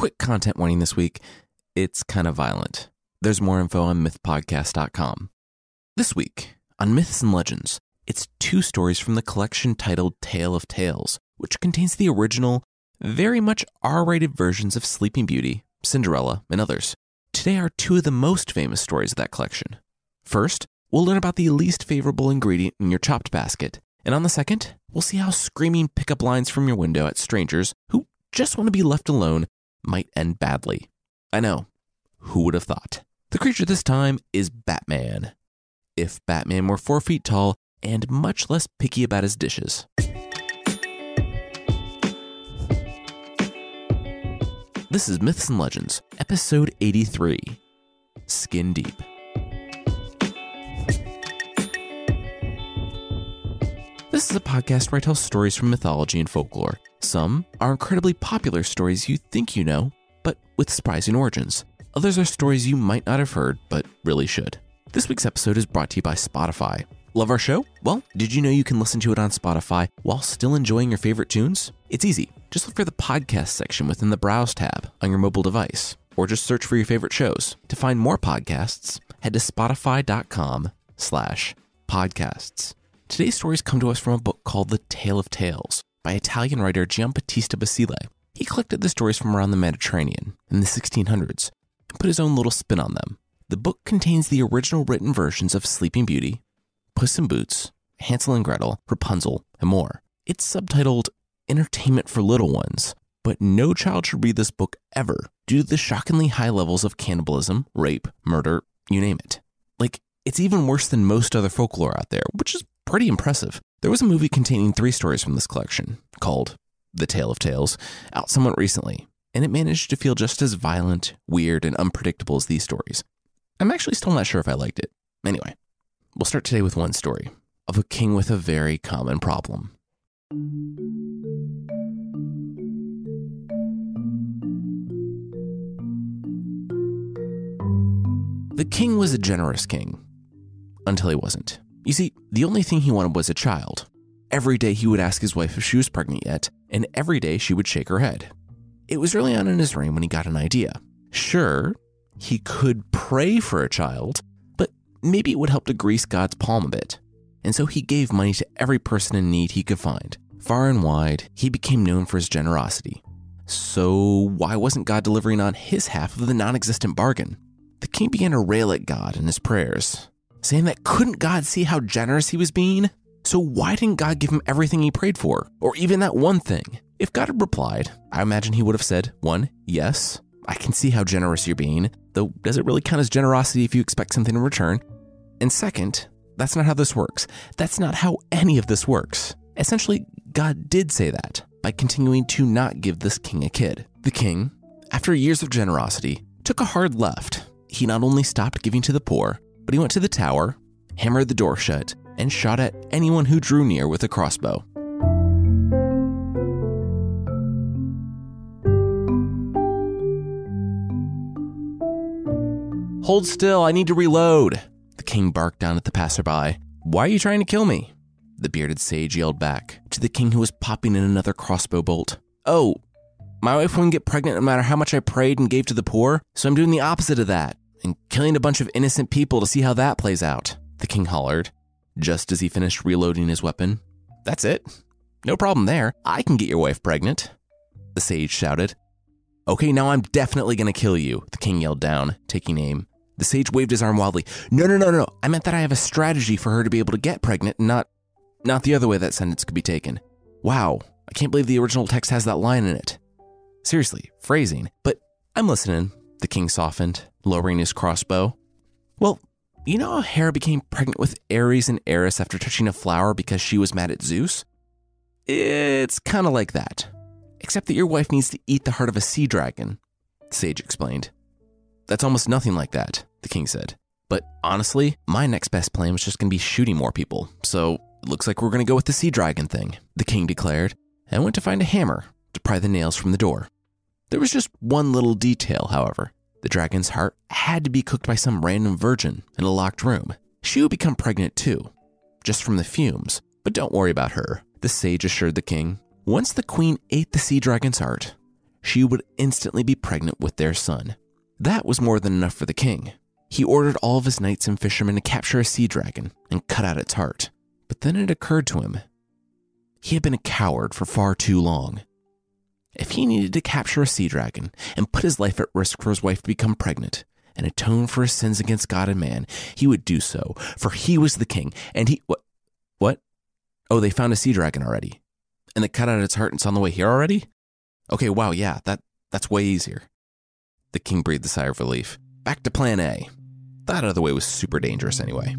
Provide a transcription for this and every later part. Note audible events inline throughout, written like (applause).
Quick content warning this week it's kind of violent. There's more info on mythpodcast.com. This week on Myths and Legends, it's two stories from the collection titled Tale of Tales, which contains the original, very much R rated versions of Sleeping Beauty, Cinderella, and others. Today are two of the most famous stories of that collection. First, we'll learn about the least favorable ingredient in your chopped basket, and on the second, we'll see how screaming pickup lines from your window at strangers who just want to be left alone might end badly. I know. Who would have thought? The creature this time is Batman. If Batman were four feet tall and much less picky about his dishes. This is Myths and Legends, episode 83 Skin Deep. This is a podcast where I tell stories from mythology and folklore. Some are incredibly popular stories you think you know, but with surprising origins. Others are stories you might not have heard, but really should. This week's episode is brought to you by Spotify. Love our show? Well, did you know you can listen to it on Spotify while still enjoying your favorite tunes? It's easy. Just look for the podcast section within the Browse tab on your mobile device, or just search for your favorite shows. To find more podcasts, head to spotify.com slash podcasts. Today's stories come to us from a book called The Tale of Tales by Italian writer Giambattista Basile. He collected the stories from around the Mediterranean in the 1600s and put his own little spin on them. The book contains the original written versions of Sleeping Beauty, Puss in Boots, Hansel and Gretel, Rapunzel, and more. It's subtitled Entertainment for Little Ones, but no child should read this book ever due to the shockingly high levels of cannibalism, rape, murder, you name it. Like, it's even worse than most other folklore out there, which is pretty impressive. There was a movie containing three stories from this collection called The Tale of Tales out somewhat recently, and it managed to feel just as violent, weird, and unpredictable as these stories. I'm actually still not sure if I liked it. Anyway, we'll start today with one story of a king with a very common problem. The king was a generous king until he wasn't. You see, the only thing he wanted was a child. Every day he would ask his wife if she was pregnant yet, and every day she would shake her head. It was early on in his reign when he got an idea. Sure, he could pray for a child, but maybe it would help to grease God's palm a bit. And so he gave money to every person in need he could find. Far and wide, he became known for his generosity. So, why wasn't God delivering on his half of the non existent bargain? The king began to rail at God in his prayers, saying that couldn't God see how generous he was being? So why didn't God give him everything he prayed for, or even that one thing? If God had replied, I imagine he would have said, one, yes, I can see how generous you're being, though does it really count as generosity if you expect something in return? And second, that's not how this works. That's not how any of this works. Essentially, God did say that by continuing to not give this king a kid. The king, after years of generosity, took a hard left. He not only stopped giving to the poor, but he went to the tower, hammered the door shut, and shot at anyone who drew near with a crossbow. Hold still, I need to reload. The king barked down at the passerby. Why are you trying to kill me? The bearded sage yelled back to the king who was popping in another crossbow bolt. Oh, my wife wouldn't get pregnant no matter how much I prayed and gave to the poor, so I'm doing the opposite of that and killing a bunch of innocent people to see how that plays out, the king hollered, just as he finished reloading his weapon. That's it. No problem there. I can get your wife pregnant, the sage shouted. Okay, now I'm definitely gonna kill you, the king yelled down, taking aim. The sage waved his arm wildly. No, no, no, no. I meant that I have a strategy for her to be able to get pregnant, not not the other way that sentence could be taken. Wow, I can't believe the original text has that line in it. Seriously, phrasing. But I'm listening, the king softened, lowering his crossbow. Well, you know how Hera became pregnant with Ares and Eris after touching a flower because she was mad at Zeus? It's kind of like that. Except that your wife needs to eat the heart of a sea dragon, sage explained. That's almost nothing like that, the king said. But honestly, my next best plan was just going to be shooting more people, so it looks like we're going to go with the sea dragon thing, the king declared, and went to find a hammer to pry the nails from the door. There was just one little detail, however. The dragon's heart had to be cooked by some random virgin in a locked room. She would become pregnant too, just from the fumes. But don't worry about her, the sage assured the king. Once the queen ate the sea dragon's heart, she would instantly be pregnant with their son. That was more than enough for the king. He ordered all of his knights and fishermen to capture a sea dragon and cut out its heart. But then it occurred to him he had been a coward for far too long. If he needed to capture a sea dragon and put his life at risk for his wife to become pregnant and atone for his sins against God and man, he would do so, for he was the king, and he. What? What? Oh, they found a sea dragon already. And they cut out its heart and it's on the way here already? Okay, wow, yeah, that, that's way easier. The king breathed a sigh of relief. Back to plan A. That other way was super dangerous anyway.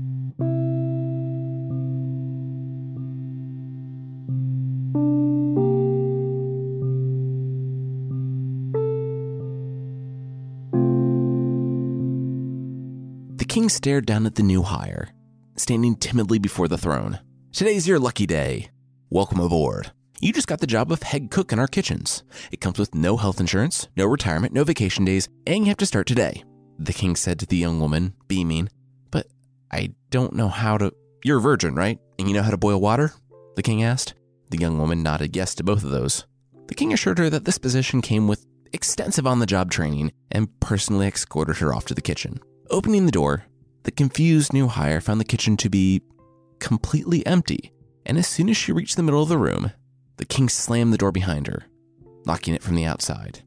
Stared down at the new hire, standing timidly before the throne. Today's your lucky day. Welcome aboard. You just got the job of head cook in our kitchens. It comes with no health insurance, no retirement, no vacation days, and you have to start today. The king said to the young woman, beaming, But I don't know how to. You're a virgin, right? And you know how to boil water? The king asked. The young woman nodded yes to both of those. The king assured her that this position came with extensive on the job training and personally escorted her off to the kitchen. Opening the door, the confused new hire found the kitchen to be completely empty, and as soon as she reached the middle of the room, the king slammed the door behind her, locking it from the outside.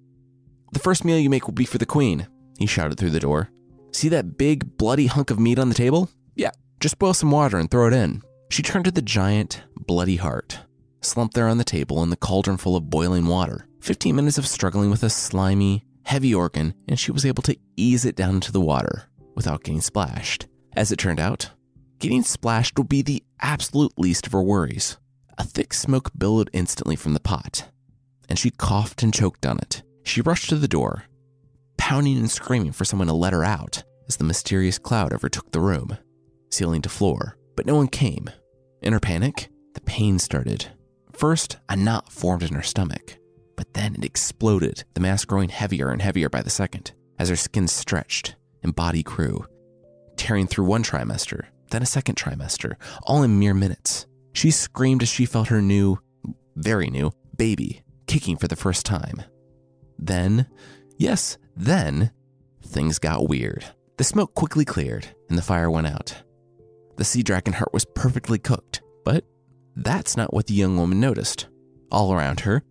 The first meal you make will be for the queen, he shouted through the door. See that big, bloody hunk of meat on the table? Yeah, just boil some water and throw it in. She turned to the giant, bloody heart, slumped there on the table in the cauldron full of boiling water. Fifteen minutes of struggling with a slimy, heavy organ, and she was able to ease it down into the water without getting splashed. As it turned out, getting splashed would be the absolute least of her worries. A thick smoke billowed instantly from the pot, and she coughed and choked on it. She rushed to the door, pounding and screaming for someone to let her out as the mysterious cloud overtook the room, ceiling to floor. But no one came. In her panic, the pain started. First, a knot formed in her stomach, but then it exploded, the mass growing heavier and heavier by the second as her skin stretched and body grew, tearing through one trimester, then a second trimester, all in mere minutes. She screamed as she felt her new, very new, baby kicking for the first time. Then, yes, then, things got weird. The smoke quickly cleared and the fire went out. The sea dragon heart was perfectly cooked, but that's not what the young woman noticed. All around her,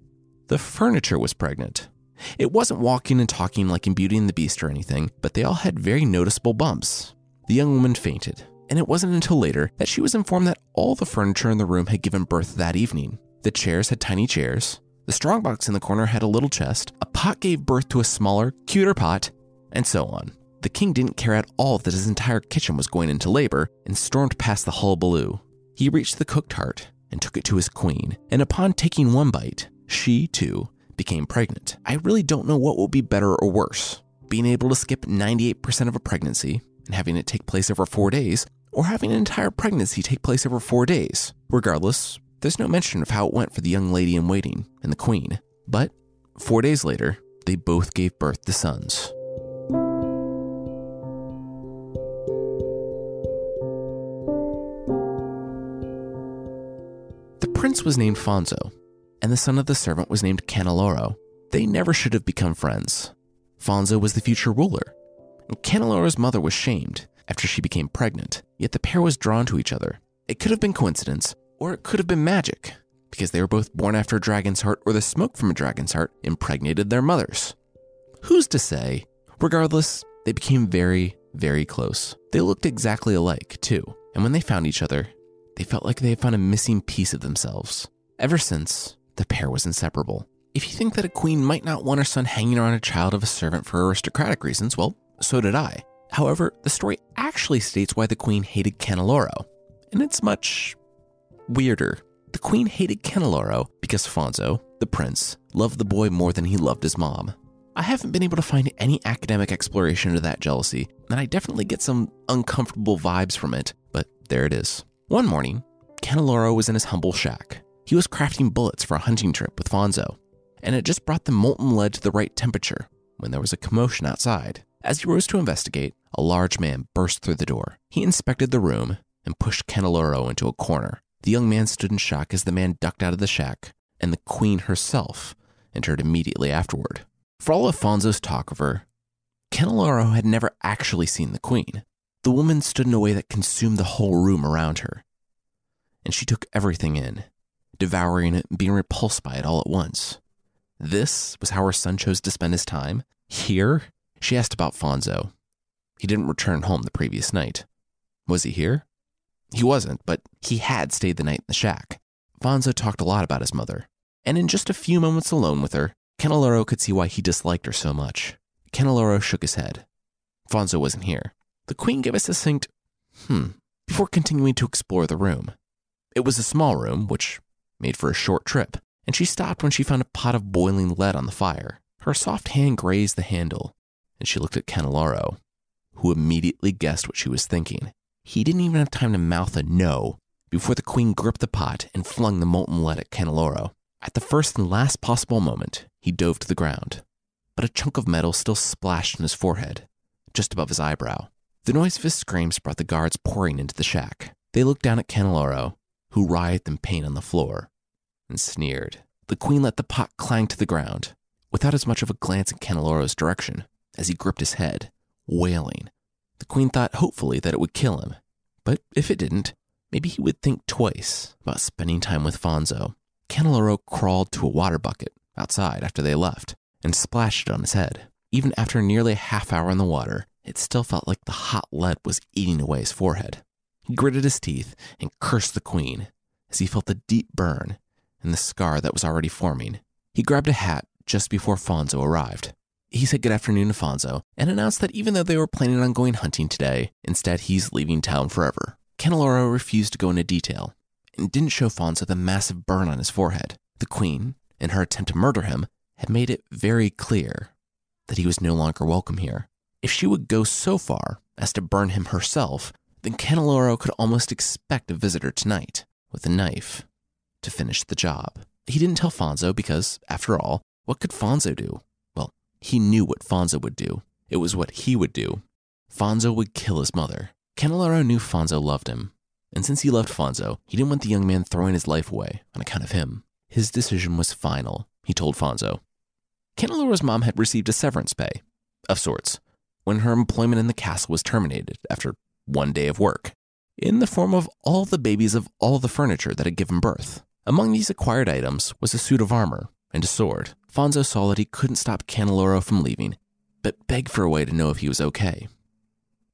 the furniture was pregnant. It wasn't walking and talking like in Beauty and the Beast or anything, but they all had very noticeable bumps. The young woman fainted, and it wasn't until later that she was informed that all the furniture in the room had given birth that evening. The chairs had tiny chairs, the strongbox in the corner had a little chest, a pot gave birth to a smaller, cuter pot, and so on. The king didn't care at all that his entire kitchen was going into labor and stormed past the hullabaloo. He reached the cooked heart and took it to his queen, and upon taking one bite, she, too, became pregnant. I really don't know what will be better or worse being able to skip 98% of a pregnancy and having it take place over four days, or having an entire pregnancy take place over four days. Regardless, there's no mention of how it went for the young lady in waiting and the queen. But four days later, they both gave birth to sons. The prince was named Fonzo, and the son of the servant was named Canneloro. They never should have become friends. Fonzo was the future ruler, and mother was shamed after she became pregnant, yet the pair was drawn to each other. It could have been coincidence, or it could have been magic, because they were both born after a dragon's heart or the smoke from a dragon's heart impregnated their mothers. Who's to say? Regardless, they became very, very close. They looked exactly alike, too, and when they found each other, they felt like they had found a missing piece of themselves. Ever since, the pair was inseparable. If you think that a queen might not want her son hanging around a child of a servant for aristocratic reasons, well, so did I. However, the story actually states why the queen hated Canneloro, and it's much weirder. The queen hated Canneloro because Fonzo, the prince, loved the boy more than he loved his mom. I haven't been able to find any academic exploration into that jealousy, and I definitely get some uncomfortable vibes from it, but there it is. One morning, Canneloro was in his humble shack. He was crafting bullets for a hunting trip with Fonzo, and had just brought the molten lead to the right temperature when there was a commotion outside. As he rose to investigate, a large man burst through the door. He inspected the room and pushed Canneloro into a corner. The young man stood in shock as the man ducked out of the shack, and the queen herself entered immediately afterward. For all of Fonzo's talk of her, Canneloro had never actually seen the queen. The woman stood in a way that consumed the whole room around her, and she took everything in, devouring it and being repulsed by it all at once. This was how her son chose to spend his time? Here? She asked about Fonzo. He didn't return home the previous night. Was he here? He wasn't, but he had stayed the night in the shack. Fonzo talked a lot about his mother, and in just a few moments alone with her, Canneloro could see why he disliked her so much. Canneloro shook his head. Fonzo wasn't here. The queen gave a succinct, hmm, before continuing to explore the room. It was a small room, which made for a short trip, and she stopped when she found a pot of boiling lead on the fire. Her soft hand grazed the handle, and she looked at Canneloro, who immediately guessed what she was thinking. He didn't even have time to mouth a no before the queen gripped the pot and flung the molten lead at Canneloro. At the first and last possible moment, he dove to the ground, but a chunk of metal still splashed in his forehead, just above his eyebrow. The noise of his screams brought the guards pouring into the shack. They looked down at Canneloro, who writhed in pain on the floor, and sneered. The queen let the pot clang to the ground, without as much of a glance in Canneloro's direction, as he gripped his head, wailing. The queen thought hopefully that it would kill him, but if it didn't, maybe he would think twice about spending time with Fonzo. Canneloro crawled to a water bucket outside after they left and splashed it on his head. Even after nearly a half hour in the water, it still felt like the hot lead was eating away his forehead. He gritted his teeth and cursed the queen as he felt the deep burn and the scar that was already forming. He grabbed a hat just before Fonzo arrived. He said good afternoon to Fonzo and announced that even though they were planning on going hunting today, instead he's leaving town forever. Canneloro refused to go into detail and didn't show Fonzo the massive burn on his forehead. The queen, in her attempt to murder him, had made it very clear that he was no longer welcome here. If she would go so far as to burn him herself, then Canneloro could almost expect a visitor tonight with a knife to finish the job. He didn't tell Fonzo because, after all, what could Fonzo do? Well, he knew what Fonzo would do. It was what he would do. Fonzo would kill his mother. Canneloro knew Fonzo loved him, and since he loved Fonzo, he didn't want the young man throwing his life away on account of him. His decision was final, he told Fonzo. Canneloro's mom had received a severance pay, of sorts, when her employment in the castle was terminated after one day of work, in the form of all the babies of all the furniture that had given birth. Among these acquired items was a suit of armor and a sword. Fonzo saw that he couldn't stop Canneloro from leaving, but begged for a way to know if he was okay.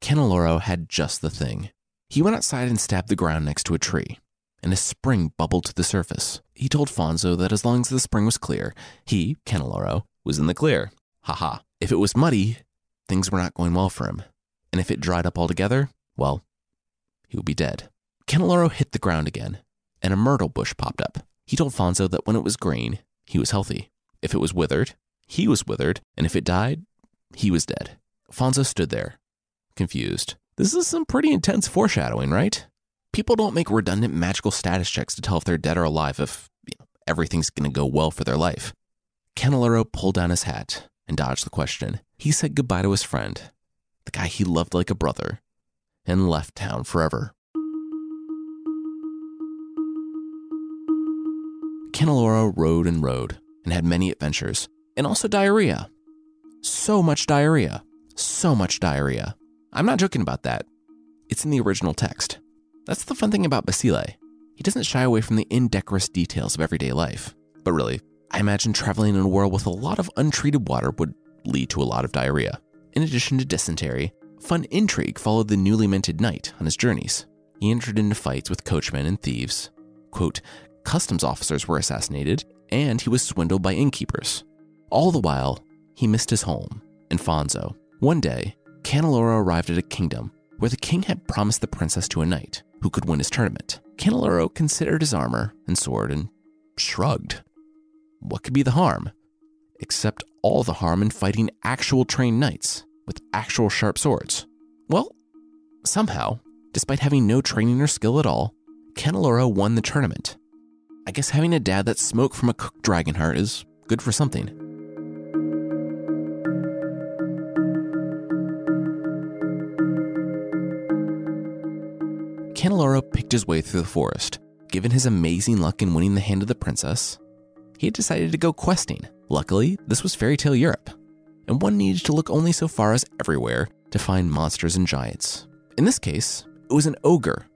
Canneloro had just the thing. He went outside and stabbed the ground next to a tree, and a spring bubbled to the surface. He told Fonzo that as long as the spring was clear, he, Canneloro, was in the clear. Haha. If it was muddy, things were not going well for him. And if it dried up altogether, well, he would be dead. Canneloro hit the ground again, and a myrtle bush popped up. He told Fonzo that when it was green, he was healthy. If it was withered, he was withered, and if it died, he was dead. Fonzo stood there, confused. This is some pretty intense foreshadowing, right? People don't make redundant magical status checks to tell if they're dead or alive if you know, everything's going to go well for their life. Canneloro pulled down his hat and dodged the question. He said goodbye to his friend, the guy he loved like a brother, and left town forever. Canneloro rode and rode and had many adventures, and also diarrhea. So much diarrhea. So much diarrhea. I'm not joking about that. It's in the original text. That's the fun thing about Basile. He doesn't shy away from the indecorous details of everyday life. But really, I imagine traveling in a world with a lot of untreated water would lead to a lot of diarrhea. In addition to dysentery, fun intrigue followed the newly minted knight on his journeys. He entered into fights with coachmen and thieves. Quote, customs officers were assassinated, and he was swindled by innkeepers. All the while, he missed his home in Fonzo. One day, Canneloro arrived at a kingdom where the king had promised the princess to a knight who could win his tournament. Canneloro considered his armor and sword and shrugged. What could be the harm? Except all the harm in fighting actual trained knights with actual sharp swords. Well, somehow, despite having no training or skill at all, Canneloro won the tournament. I guess having a dad that smoked from a cooked dragonheart is good for something. Canneloro picked his way through the forest. Given his amazing luck in winning the hand of the princess, he had decided to go questing. Luckily, this was fairy tale Europe, and one needed to look only so far as everywhere to find monsters and giants. In this case, it was an ogre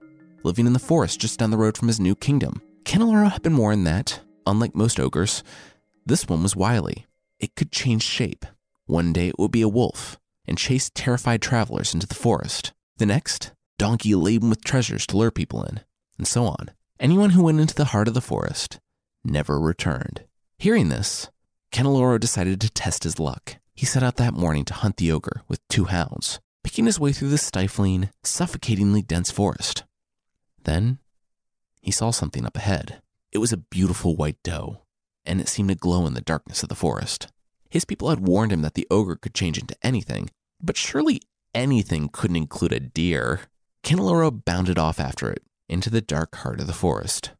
living in the forest just down the road from his new kingdom. Canneloro had been warned that, unlike most ogres, this one was wily. It could change shape. One day it would be a wolf and chase terrified travelers into the forest. The next, donkey laden with treasures to lure people in, and so on. Anyone who went into the heart of the forest never returned. Hearing this, Canneloro decided to test his luck. He set out that morning to hunt the ogre with two hounds, picking his way through the stifling, suffocatingly dense forest. Then he saw something up ahead. It was a beautiful white doe, and it seemed to glow in the darkness of the forest. His people had warned him that the ogre could change into anything, but surely anything couldn't include a deer. Canneloro bounded off after it into the dark heart of the forest.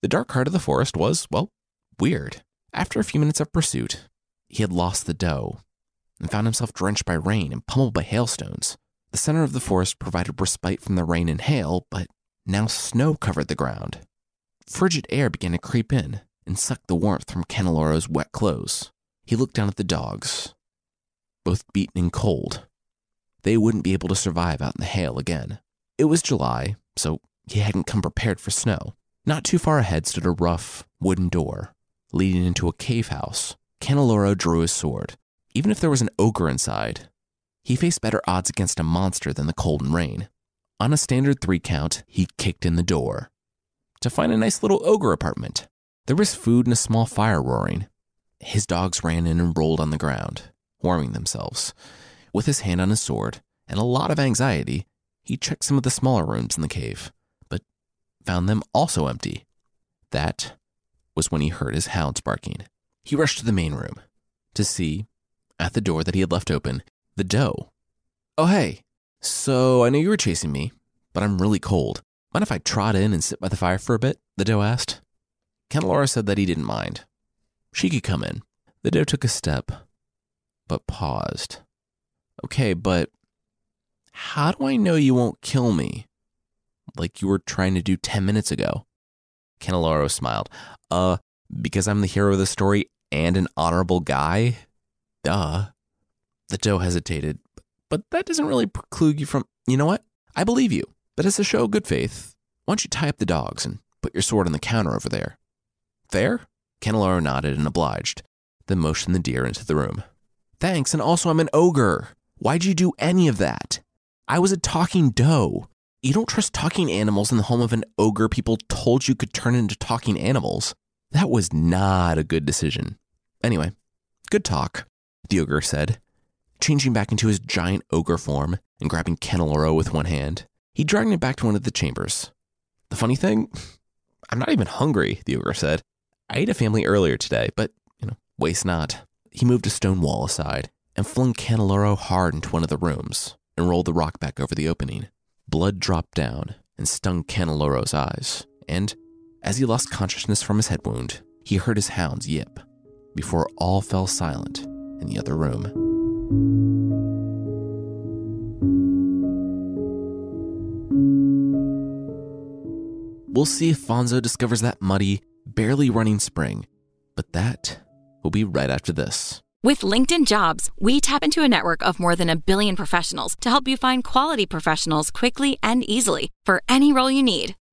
The dark heart of the forest was, well, weird. After a few minutes of pursuit, he had lost the doe and found himself drenched by rain and pummeled by hailstones. The center of the forest provided respite from the rain and hail, but now snow covered the ground. Frigid air began to creep in and suck the warmth from Canneloro's wet clothes. He looked down at the dogs, both beaten and cold. They wouldn't be able to survive out in the hail again. It was July, so he hadn't come prepared for snow. Not too far ahead stood a rough wooden door leading into a cave house. Canneloro drew his sword. Even if there was an ogre inside, he faced better odds against a monster than the cold and rain. On a standard three count, he kicked in the door to find a nice little ogre apartment. There was food and a small fire roaring. His dogs ran in and rolled on the ground, warming themselves. With his hand on his sword and a lot of anxiety, he checked some of the smaller rooms in the cave, but found them also empty. That was when he heard his hounds barking. He rushed to the main room to see, at the door that he had left open, the doe. Oh, hey, so I know you were chasing me, but I'm really cold. Mind if I trot in and sit by the fire for a bit? The doe asked. Canneloro said that he didn't mind. She could come in. The doe took a step, but paused. Okay, but how do I know you won't kill me? Like you were trying to do 10 minutes ago. Canneloro smiled. Uh, because I'm the hero of the story and an honorable guy? Duh. The doe hesitated, but that doesn't really preclude you from. You know what? I believe you. But as a show of good faith, why don't you tie up the dogs and put your sword on the counter over there? Fair? Canneloro nodded and obliged, then motioned the deer into the room. Thanks, and also I'm an ogre. Why'd you do any of that? I was a talking doe. You don't trust talking animals in the home of an ogre people told you could turn into talking animals. That was not a good decision. Anyway, good talk, the ogre said, changing back into his giant ogre form and grabbing Canneloro with one hand. He dragged him back to one of the chambers. The funny thing, (laughs) I'm not even hungry, the ogre said. I ate a family earlier today, but, you know, waste not. He moved a stone wall aside and flung Canneloro hard into one of the rooms and rolled the rock back over the opening. Blood dropped down and stung Canneloro's eyes, and as he lost consciousness from his head wound, he heard his hounds yip before all fell silent in the other room. We'll see if Fonzo discovers that muddy, barely running spring, but that will be right after this. With LinkedIn Jobs, we tap into a network of more than a billion professionals to help you find quality professionals quickly and easily for any role you need.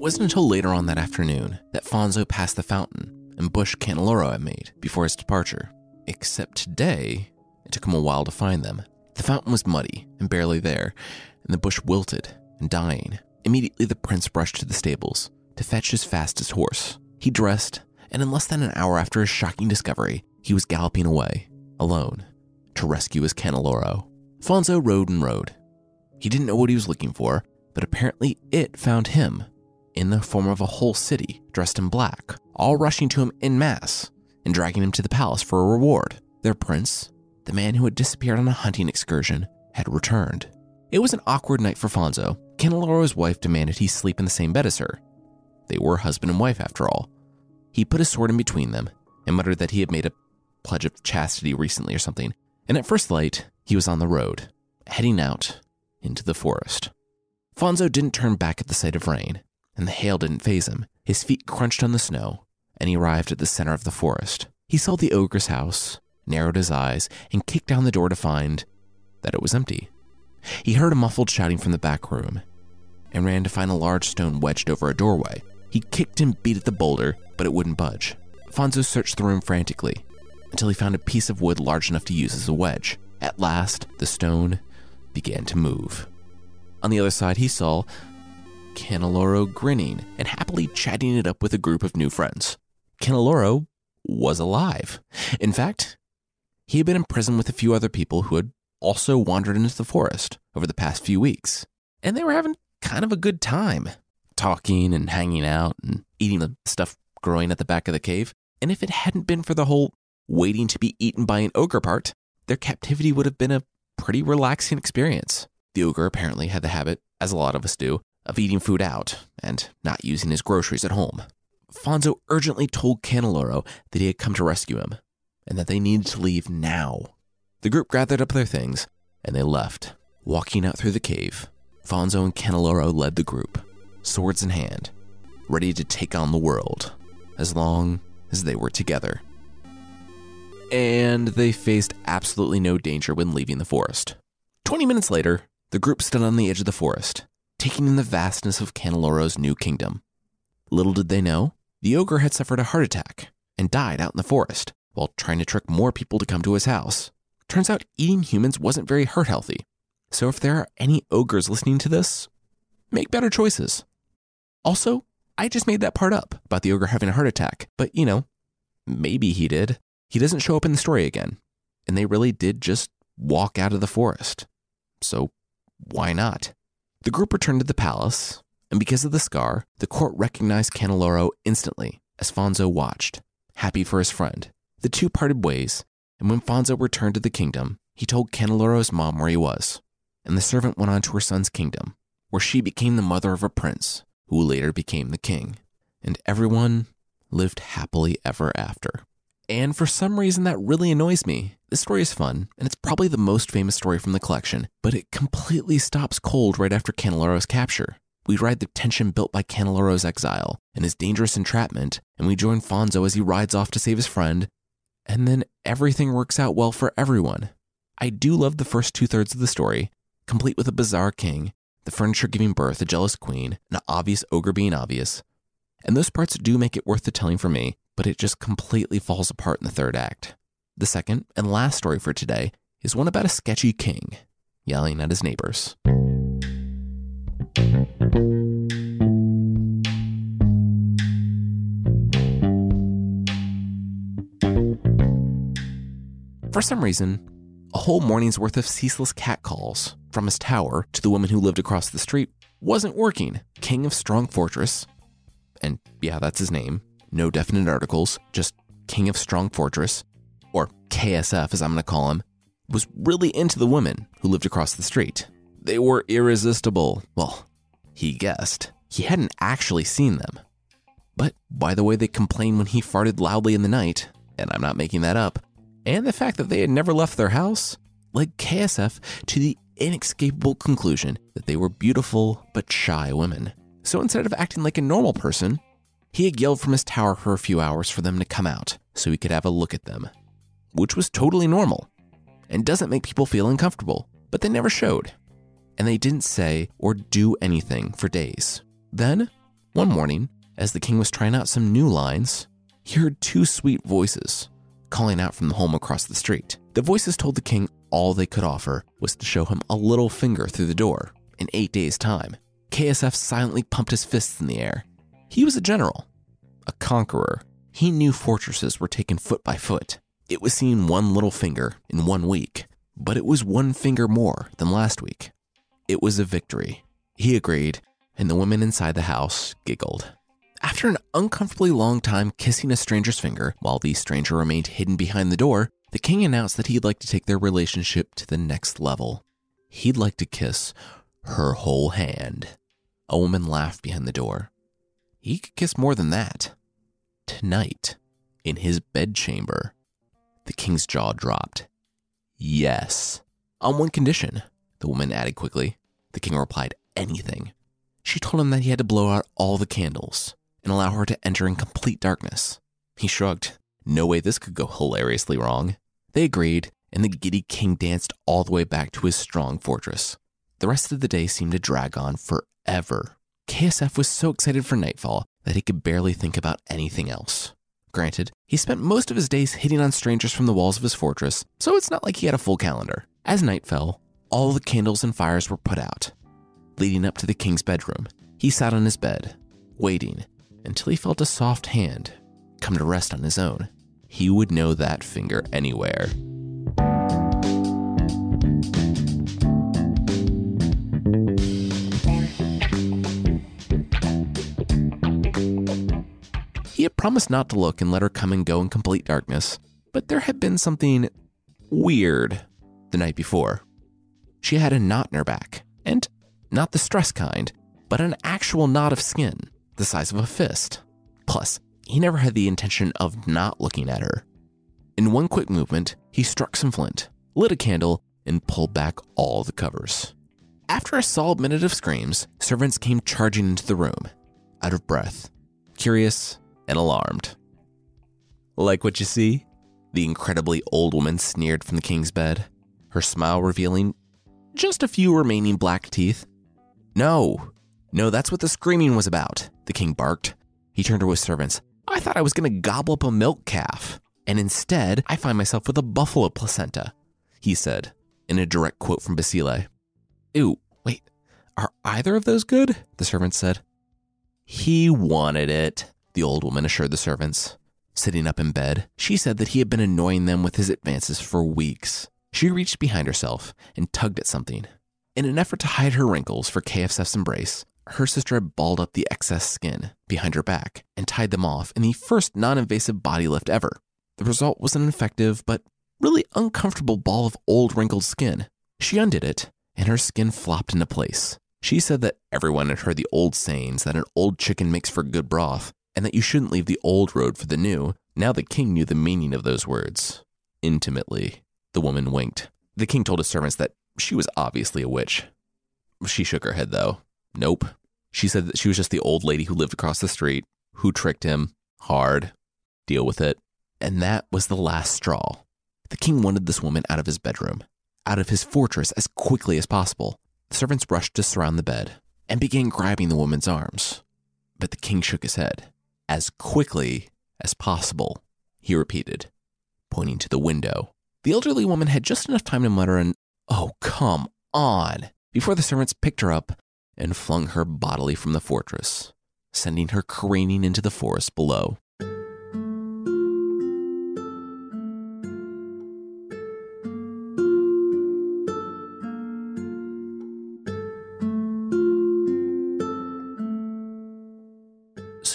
It wasn't until later on that afternoon that Fonzo passed the fountain and bush Canneloro had made before his departure. Except today, it took him a while to find them. The fountain was muddy and barely there, and the bush wilted and dying. Immediately, the prince rushed to the stables to fetch his fastest horse. He dressed, and in less than an hour after his shocking discovery, he was galloping away, alone, to rescue his Canneloro. Fonzo rode and rode. He didn't know what he was looking for, but apparently it found him in the form of a whole city dressed in black, all rushing to him in mass and dragging him to the palace for a reward. their prince, the man who had disappeared on a hunting excursion, had returned. It was an awkward night for Fonzo. Canneloro's wife demanded he sleep in the same bed as her. They were husband and wife, after all. He put his sword in between them and muttered that he had made a pledge of chastity recently or something. And at first light, he was on the road, heading out into the forest. Fonzo didn't turn back at the sight of rain, and the hail didn't faze him. His feet crunched on the snow, and he arrived at the center of the forest. He saw the ogre's house, narrowed his eyes, and kicked down the door to find that it was empty. He heard a muffled shouting from the back room and ran to find a large stone wedged over a doorway. He kicked and beat at the boulder, but it wouldn't budge. Fonzo searched the room frantically until he found a piece of wood large enough to use as a wedge. At last, the stone began to move. On the other side, he saw Canneloro grinning and happily chatting it up with a group of new friends. Canneloro was alive. In fact, he had been in prison with a few other people who had also wandered into the forest over the past few weeks, and they were having kind of a good time, talking and hanging out and eating the stuff growing at the back of the cave. And if it hadn't been for the whole waiting to be eaten by an ogre part, their captivity would have been a pretty relaxing experience. The ogre apparently had the habit, as a lot of us do, of eating food out and not using his groceries at home. Fonzo urgently told Canneloro that he had come to rescue him and that they needed to leave now. The group gathered up their things and they left. Walking out through the cave, Fonzo and Canneloro led the group, swords in hand, ready to take on the world as long as they were together. And they faced absolutely no danger when leaving the forest. Twenty minutes later, the group stood on the edge of the forest, taking in the vastness of Canneloro's new kingdom. Little did they know, the ogre had suffered a heart attack and died out in the forest while trying to trick more people to come to his house. Turns out eating humans wasn't very heart healthy. So if there are any ogres listening to this, make better choices. Also, I just made that part up about the ogre having a heart attack, but you know, maybe he did. He doesn't show up in the story again, and they really did just walk out of the forest. So why not? The group returned to the palace, and because of the scar, the court recognized Canneloro instantly as Fonzo watched, happy for his friend. The two parted ways, and when Fonzo returned to the kingdom, he told Canneloro's mom where he was, and the servant went on to her son's kingdom, where she became the mother of a prince who later became the king. And everyone lived happily ever after. And for some reason, that really annoys me. This story is fun, and it's probably the most famous story from the collection, but it completely stops cold right after Canneloro's capture. We ride the tension built by Canneloro's exile and his dangerous entrapment, and we join Fonzo as he rides off to save his friend, and then everything works out well for everyone. I do love the first two thirds of the story, complete with a bizarre king, the furniture giving birth, a jealous queen, an obvious ogre being obvious. And those parts do make it worth the telling for me, but it just completely falls apart in the third act. The second and last story for today is one about a sketchy king yelling at his neighbors. For some reason, a whole morning's worth of ceaseless catcalls from his tower to the woman who lived across the street wasn't working. King of Strong Fortress, and yeah, that's his name, no definite articles, just King of Strong Fortress, or KSF as I'm going to call him, was really into the women who lived across the street. They were irresistible. Well, he guessed. He hadn't actually seen them. But by the way they complained when he farted loudly in the night, and I'm not making that up, and the fact that they had never left their house, led KSF to the inescapable conclusion that they were beautiful but shy women. So instead of acting like a normal person, he had yelled from his tower for a few hours for them to come out so he could have a look at them, which was totally normal and doesn't make people feel uncomfortable, but they never showed. And they didn't say or do anything for days. Then, one morning, as the king was trying out some new lines, he heard two sweet voices calling out from the home across the street. The voices told the king all they could offer was to show him a little finger through the door in eight days' time. KSF silently pumped his fists in the air he was a general, a conqueror. He knew fortresses were taken foot by foot. It was seen one little finger in one week, but it was one finger more than last week. It was a victory. He agreed, and the women inside the house giggled. After an uncomfortably long time kissing a stranger's finger while the stranger remained hidden behind the door, the king announced that he'd like to take their relationship to the next level. He'd like to kiss her whole hand. A woman laughed behind the door. He could kiss more than that. Tonight, in his bedchamber. The king's jaw dropped. Yes. On one condition, the woman added quickly. The king replied, anything. She told him that he had to blow out all the candles and allow her to enter in complete darkness. He shrugged. No way this could go hilariously wrong. They agreed, and the giddy king danced all the way back to his strong fortress. The rest of the day seemed to drag on forever. KSF was so excited for nightfall that he could barely think about anything else. Granted, he spent most of his days hitting on strangers from the walls of his fortress, so it's not like he had a full calendar. As night fell, all the candles and fires were put out. Leading up to the king's bedroom, he sat on his bed, waiting until he felt a soft hand come to rest on his own. He would know that finger anywhere. Promised not to look and let her come and go in complete darkness, but there had been something weird the night before. She had a knot in her back, and not the stress kind, but an actual knot of skin the size of a fist. Plus, he never had the intention of not looking at her. In one quick movement, he struck some flint, lit a candle, and pulled back all the covers. After a solid minute of screams, servants came charging into the room, out of breath, curious, and alarmed. Like what you see? The incredibly old woman sneered from the king's bed, her smile revealing just a few remaining black teeth. No, no, that's what the screaming was about, the king barked. He turned to his servants. I thought I was going to gobble up a milk calf, and instead I find myself with a buffalo placenta, he said, in a direct quote from Basile. Ew, wait, are either of those good? The servant said. He wanted it, the old woman assured the servants. Sitting up in bed, she said that he had been annoying them with his advances for weeks. She reached behind herself and tugged at something. In an effort to hide her wrinkles for KFSF's embrace, her sister had balled up the excess skin behind her back and tied them off in the first non invasive body lift ever. The result was an effective but really uncomfortable ball of old wrinkled skin. She undid it, and her skin flopped into place. She said that everyone had heard the old sayings that an old chicken makes for good broth, and that you shouldn't leave the old road for the new. Now the king knew the meaning of those words. Intimately, the woman winked. The king told his servants that she was obviously a witch. She shook her head, though. Nope. She said that she was just the old lady who lived across the street, who tricked him hard. Deal with it. And that was the last straw. The king wanted this woman out of his bedroom, out of his fortress as quickly as possible. The servants rushed to surround the bed and began grabbing the woman's arms. But the king shook his head. As quickly as possible, he repeated, pointing to the window. The elderly woman had just enough time to mutter an, Oh, come on, before the servants picked her up and flung her bodily from the fortress, sending her careening into the forest below.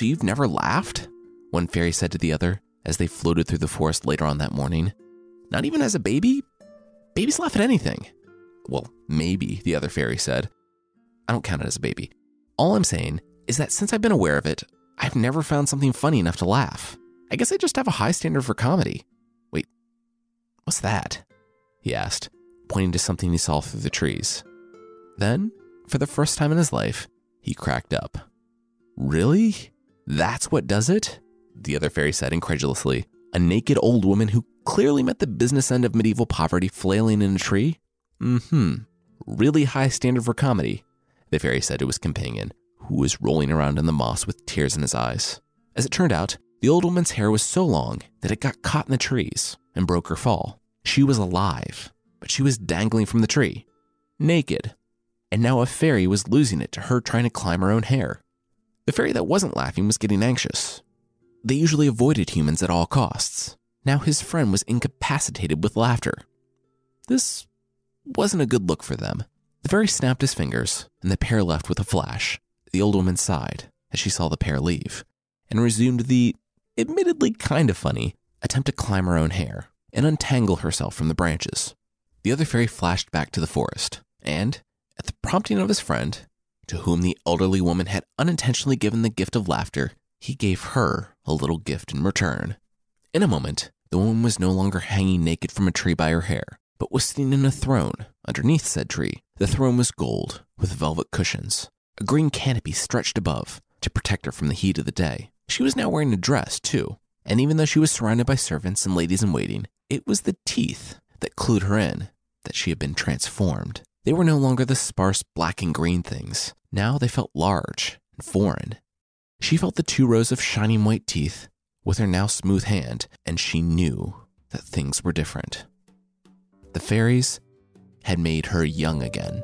You've never laughed? One fairy said to the other as they floated through the forest later on that morning. Not even as a baby? Babies laugh at anything. Well, maybe, the other fairy said. I don't count it as a baby. All I'm saying is that since I've been aware of it, I've never found something funny enough to laugh. I guess I just have a high standard for comedy. Wait, what's that? He asked, pointing to something he saw through the trees. Then, for the first time in his life, he cracked up. Really? That's what does it? The other fairy said incredulously. A naked old woman who clearly met the business end of medieval poverty flailing in a tree? Mm hmm. Really high standard for comedy, the fairy said to his companion, who was rolling around in the moss with tears in his eyes. As it turned out, the old woman's hair was so long that it got caught in the trees and broke her fall. She was alive, but she was dangling from the tree, naked. And now a fairy was losing it to her trying to climb her own hair. The fairy that wasn't laughing was getting anxious. They usually avoided humans at all costs. Now his friend was incapacitated with laughter. This wasn't a good look for them. The fairy snapped his fingers, and the pair left with a flash. The old woman sighed as she saw the pair leave, and resumed the, admittedly kind of funny, attempt to climb her own hair. and untangle herself from the branches. The other fairy flashed back to the forest, and, at the prompting of his friend, to whom the elderly woman had unintentionally given the gift of laughter, he gave her a little gift in return. In a moment, the woman was no longer hanging naked from a tree by her hair, but was sitting in a throne underneath said tree. The throne was gold, with velvet cushions. A green canopy stretched above to protect her from the heat of the day. She was now wearing a dress, too, and even though she was surrounded by servants and ladies in waiting, it was the teeth that clued her in that she had been transformed. They were no longer the sparse black and green things. Now they felt large and foreign. She felt the two rows of shining white teeth with her now smooth hand, and she knew that things were different. The fairies had made her young again.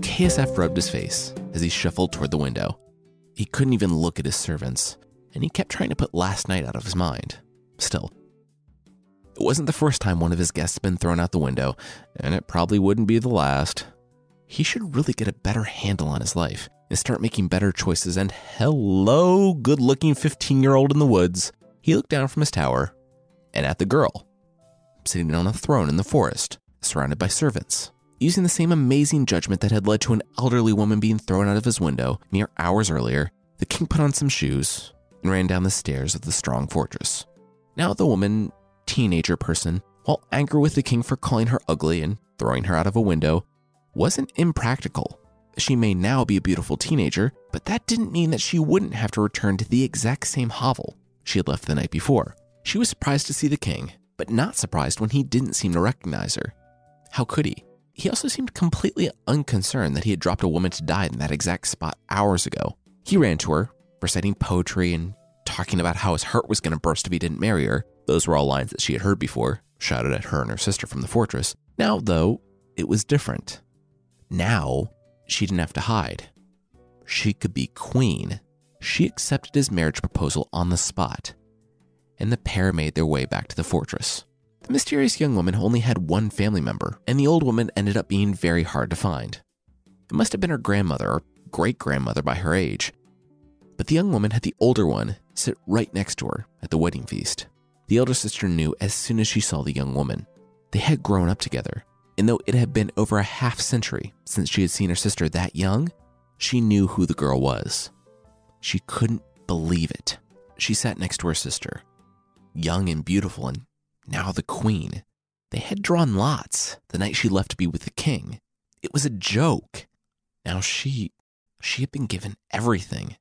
KSF rubbed his face as he shuffled toward the window. He couldn't even look at his servants, and he kept trying to put last night out of his mind. Still, it wasn't the first time one of his guests had been thrown out the window, and it probably wouldn't be the last. He should really get a better handle on his life and start making better choices. And hello, good looking 15 year old in the woods. He looked down from his tower and at the girl, sitting on a throne in the forest, surrounded by servants. Using the same amazing judgment that had led to an elderly woman being thrown out of his window mere hours earlier, the king put on some shoes and ran down the stairs of the strong fortress. Now, the woman, teenager person, while angry with the king for calling her ugly and throwing her out of a window, wasn't impractical. She may now be a beautiful teenager, but that didn't mean that she wouldn't have to return to the exact same hovel she had left the night before. She was surprised to see the king, but not surprised when he didn't seem to recognize her. How could he? He also seemed completely unconcerned that he had dropped a woman to die in that exact spot hours ago. He ran to her, reciting poetry and talking about how his heart was going to burst if he didn't marry her. Those were all lines that she had heard before, shouted at her and her sister from the fortress. Now, though, it was different. Now, she didn't have to hide. She could be queen. She accepted his marriage proposal on the spot, and the pair made their way back to the fortress. The mysterious young woman only had one family member, and the old woman ended up being very hard to find. It must have been her grandmother or great grandmother by her age. But the young woman had the older one sit right next to her at the wedding feast. The elder sister knew as soon as she saw the young woman. They had grown up together, and though it had been over a half century since she had seen her sister that young, she knew who the girl was. She couldn't believe it. She sat next to her sister, young and beautiful and now the queen. They had drawn lots the night she left to be with the king. It was a joke. Now she, she had been given everything.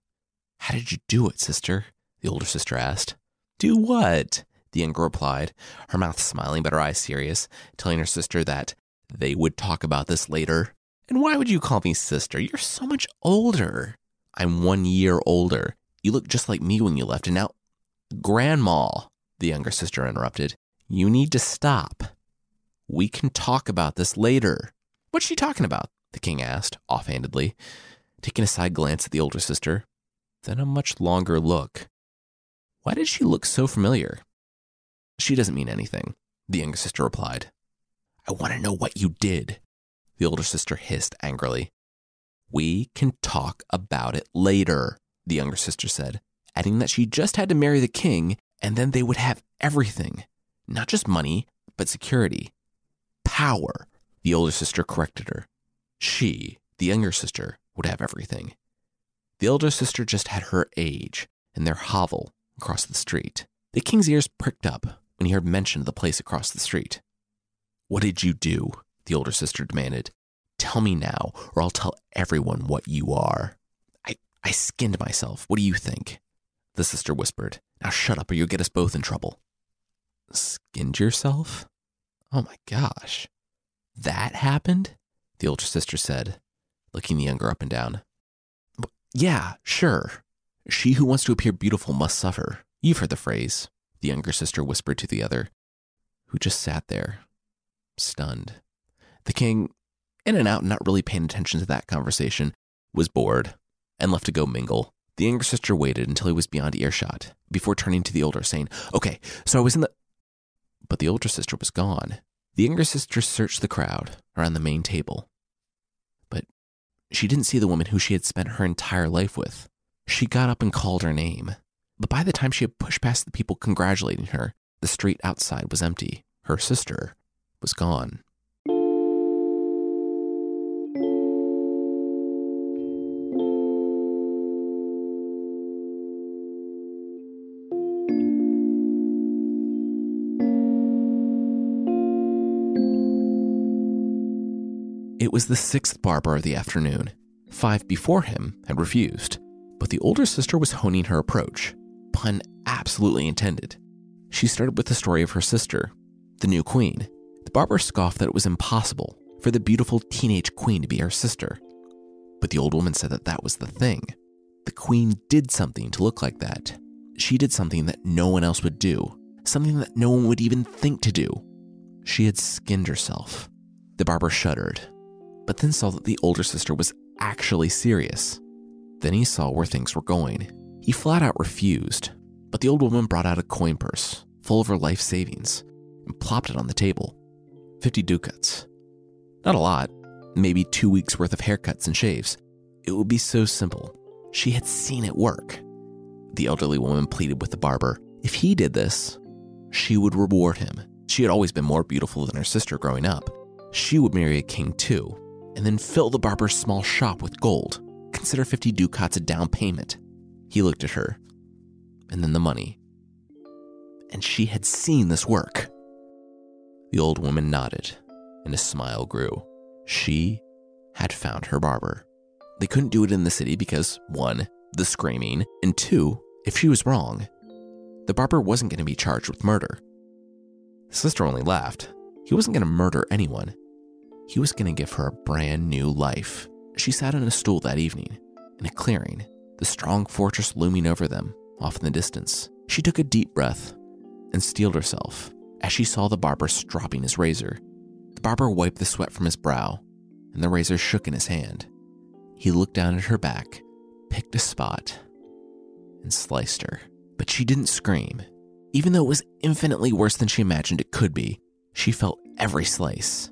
How did you do it, sister? The older sister asked. Do what? The younger replied, her mouth smiling but her eyes serious, telling her sister that they would talk about this later. And why would you call me sister? You're so much older. I'm one year older. You look just like me when you left, and now. Grandma, the younger sister interrupted. You need to stop. We can talk about this later. What's she talking about? The king asked, offhandedly, taking a side glance at the older sister, then a much longer look. Why did she look so familiar? She doesn't mean anything, the younger sister replied. I want to know what you did, the older sister hissed angrily. We can talk about it later, the younger sister said, adding that she just had to marry the king and then they would have everything. Not just money, but security. Power, the older sister corrected her. She, the younger sister, would have everything. The older sister just had her age and their hovel across the street. The king's ears pricked up when he heard mention of the place across the street. What did you do? The older sister demanded. Tell me now, or I'll tell everyone what you are. I, I skinned myself. What do you think? The sister whispered. Now shut up, or you'll get us both in trouble. Skinned yourself? Oh my gosh. That happened? The older sister said, looking the younger up and down. Yeah, sure. She who wants to appear beautiful must suffer. You've heard the phrase, the younger sister whispered to the other, who just sat there, stunned. The king, in and out, not really paying attention to that conversation, was bored and left to go mingle. The younger sister waited until he was beyond earshot before turning to the older, saying, Okay, so I was in the. But the older sister was gone. The younger sister searched the crowd around the main table, but she didn't see the woman who she had spent her entire life with. She got up and called her name. But by the time she had pushed past the people congratulating her, the street outside was empty. Her sister was gone. Was the sixth barber of the afternoon. Five before him had refused, but the older sister was honing her approach. Pun absolutely intended. She started with the story of her sister, the new queen. The barber scoffed that it was impossible for the beautiful teenage queen to be her sister. But the old woman said that that was the thing. The queen did something to look like that. She did something that no one else would do, something that no one would even think to do. She had skinned herself. The barber shuddered but then saw that the older sister was actually serious. Then he saw where things were going. He flat out refused, but the old woman brought out a coin purse full of her life savings and plopped it on the table 50 ducats. Not a lot, maybe two weeks worth of haircuts and shaves. It would be so simple. She had seen it work. The elderly woman pleaded with the barber. If he did this, she would reward him. She had always been more beautiful than her sister growing up. She would marry a king too, and then fill the barber's small shop with gold. Consider 50 ducats a down payment. He looked at her, and then the money. And she had seen this work. The old woman nodded, and a smile grew. She had found her barber. They couldn't do it in the city because, one, the screaming, and two, if she was wrong, the barber wasn't going to be charged with murder. The sister only laughed. He wasn't going to murder anyone. He was going to give her a brand new life. She sat on a stool that evening, in a clearing, the strong fortress looming over them, off in the distance. She took a deep breath and steeled herself as she saw the barber stropping his razor. The barber wiped the sweat from his brow, and the razor shook in his hand. He looked down at her back, picked a spot, and sliced her. But she didn't scream. Even though it was infinitely worse than she imagined it could be, she felt every slice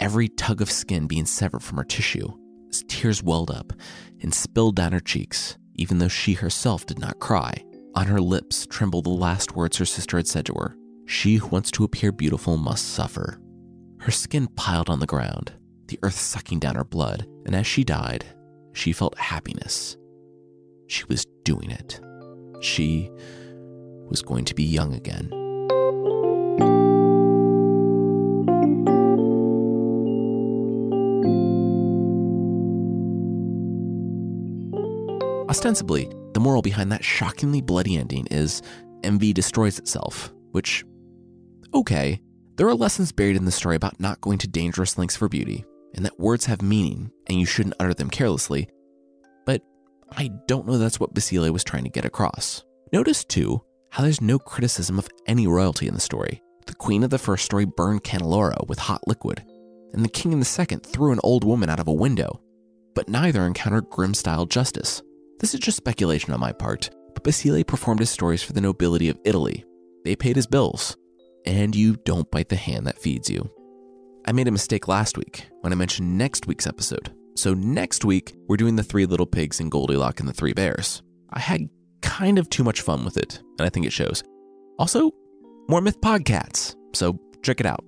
every tug of skin being severed from her tissue as tears welled up and spilled down her cheeks, even though she herself did not cry. On her lips trembled the last words her sister had said to her She who wants to appear beautiful must suffer. Her skin piled on the ground, the earth sucking down her blood, and as she died, she felt happiness. She was doing it. She was going to be young again. Ostensibly, the moral behind that shockingly bloody ending is envy destroys itself, which, okay, there are lessons buried in the story about not going to dangerous lengths for beauty, and that words have meaning and you shouldn't utter them carelessly, but I don't know that's what Basile was trying to get across. Notice, too, how there's no criticism of any royalty in the story. The queen of the first story burned Canneloro with hot liquid, and the king in the second threw an old woman out of a window, but neither encountered Grimm style justice. This is just speculation on my part, but Basile performed his stories for the nobility of Italy. They paid his bills, and you don't bite the hand that feeds you. I made a mistake last week when I mentioned next week's episode. So, next week, we're doing the Three Little Pigs and Goldilocks and the Three Bears. I had kind of too much fun with it, and I think it shows. Also, more Myth Podcasts, so check it out.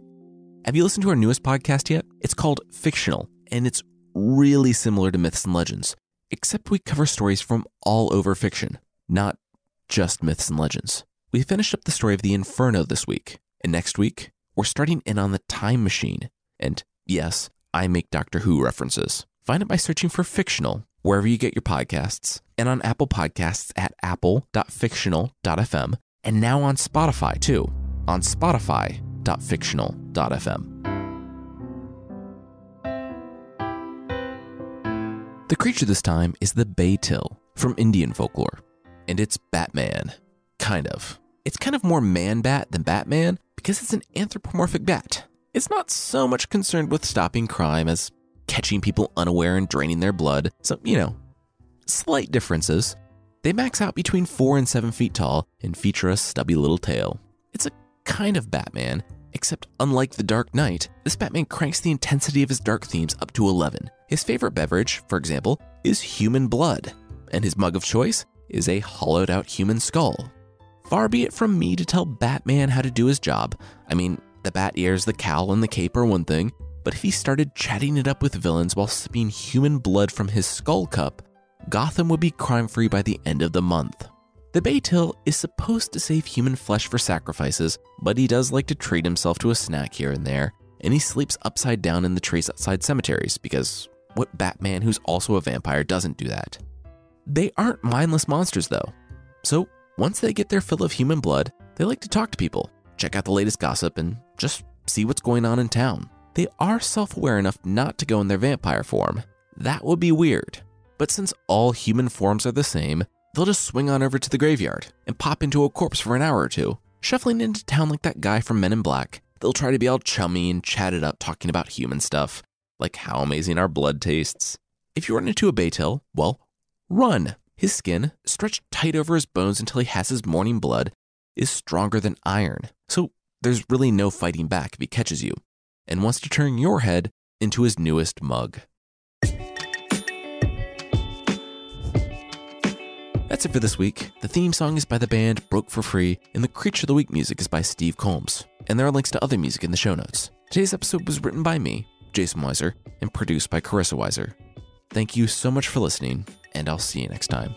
Have you listened to our newest podcast yet? It's called Fictional, and it's really similar to Myths and Legends except we cover stories from all over fiction, not just myths and legends. We finished up the story of the Inferno this week, and next week, we're starting in on the Time Machine. And yes, I make Doctor Who references. Find it by searching for fictional wherever you get your podcasts, and on Apple Podcasts at apple.fictional.fm, and now on Spotify too, on spotify.fictional.fm. The creature this time is the Baital from Indian folklore, and it's Batman. Kind of. It's kind of more man bat than Batman because it's an anthropomorphic bat. It's not so much concerned with stopping crime as catching people unaware and draining their blood, so, you know, slight differences. They max out between 4 and 7 feet tall and feature a stubby little tail. It's a kind of Batman, Except, unlike The Dark Knight, this Batman cranks the intensity of his dark themes up to 11. His favorite beverage, for example, is human blood, and his mug of choice is a hollowed out human skull. Far be it from me to tell Batman how to do his job. I mean, the bat ears, the cowl, and the cape are one thing, but if he started chatting it up with villains while sipping human blood from his skull cup, Gotham would be crime free by the end of the month. The Baital is supposed to save human flesh for sacrifices, but he does like to treat himself to a snack here and there, and he sleeps upside down in the trees outside cemeteries because what Batman, who's also a vampire, doesn't do that? They aren't mindless monsters, though. So, once they get their fill of human blood, they like to talk to people, check out the latest gossip, and just see what's going on in town. They are self aware enough not to go in their vampire form. That would be weird. But since all human forms are the same, they'll just swing on over to the graveyard and pop into a corpse for an hour or two. Shuffling into town like that guy from Men in Black, they'll try to be all chummy and chatted up talking about human stuff, like how amazing our blood tastes. If you run into a Baital, well, run. His skin, stretched tight over his bones until he has his morning blood, is stronger than iron. So there's really no fighting back if he catches you and wants to turn your head into his newest mug. That's it for this week. The theme song is by the band Broke for Free, and the Creature of the Week music is by Steve Combs. And there are links to other music in the show notes. Today's episode was written by me, Jason Weiser, and produced by Carissa Weiser. Thank you so much for listening, and I'll see you next time.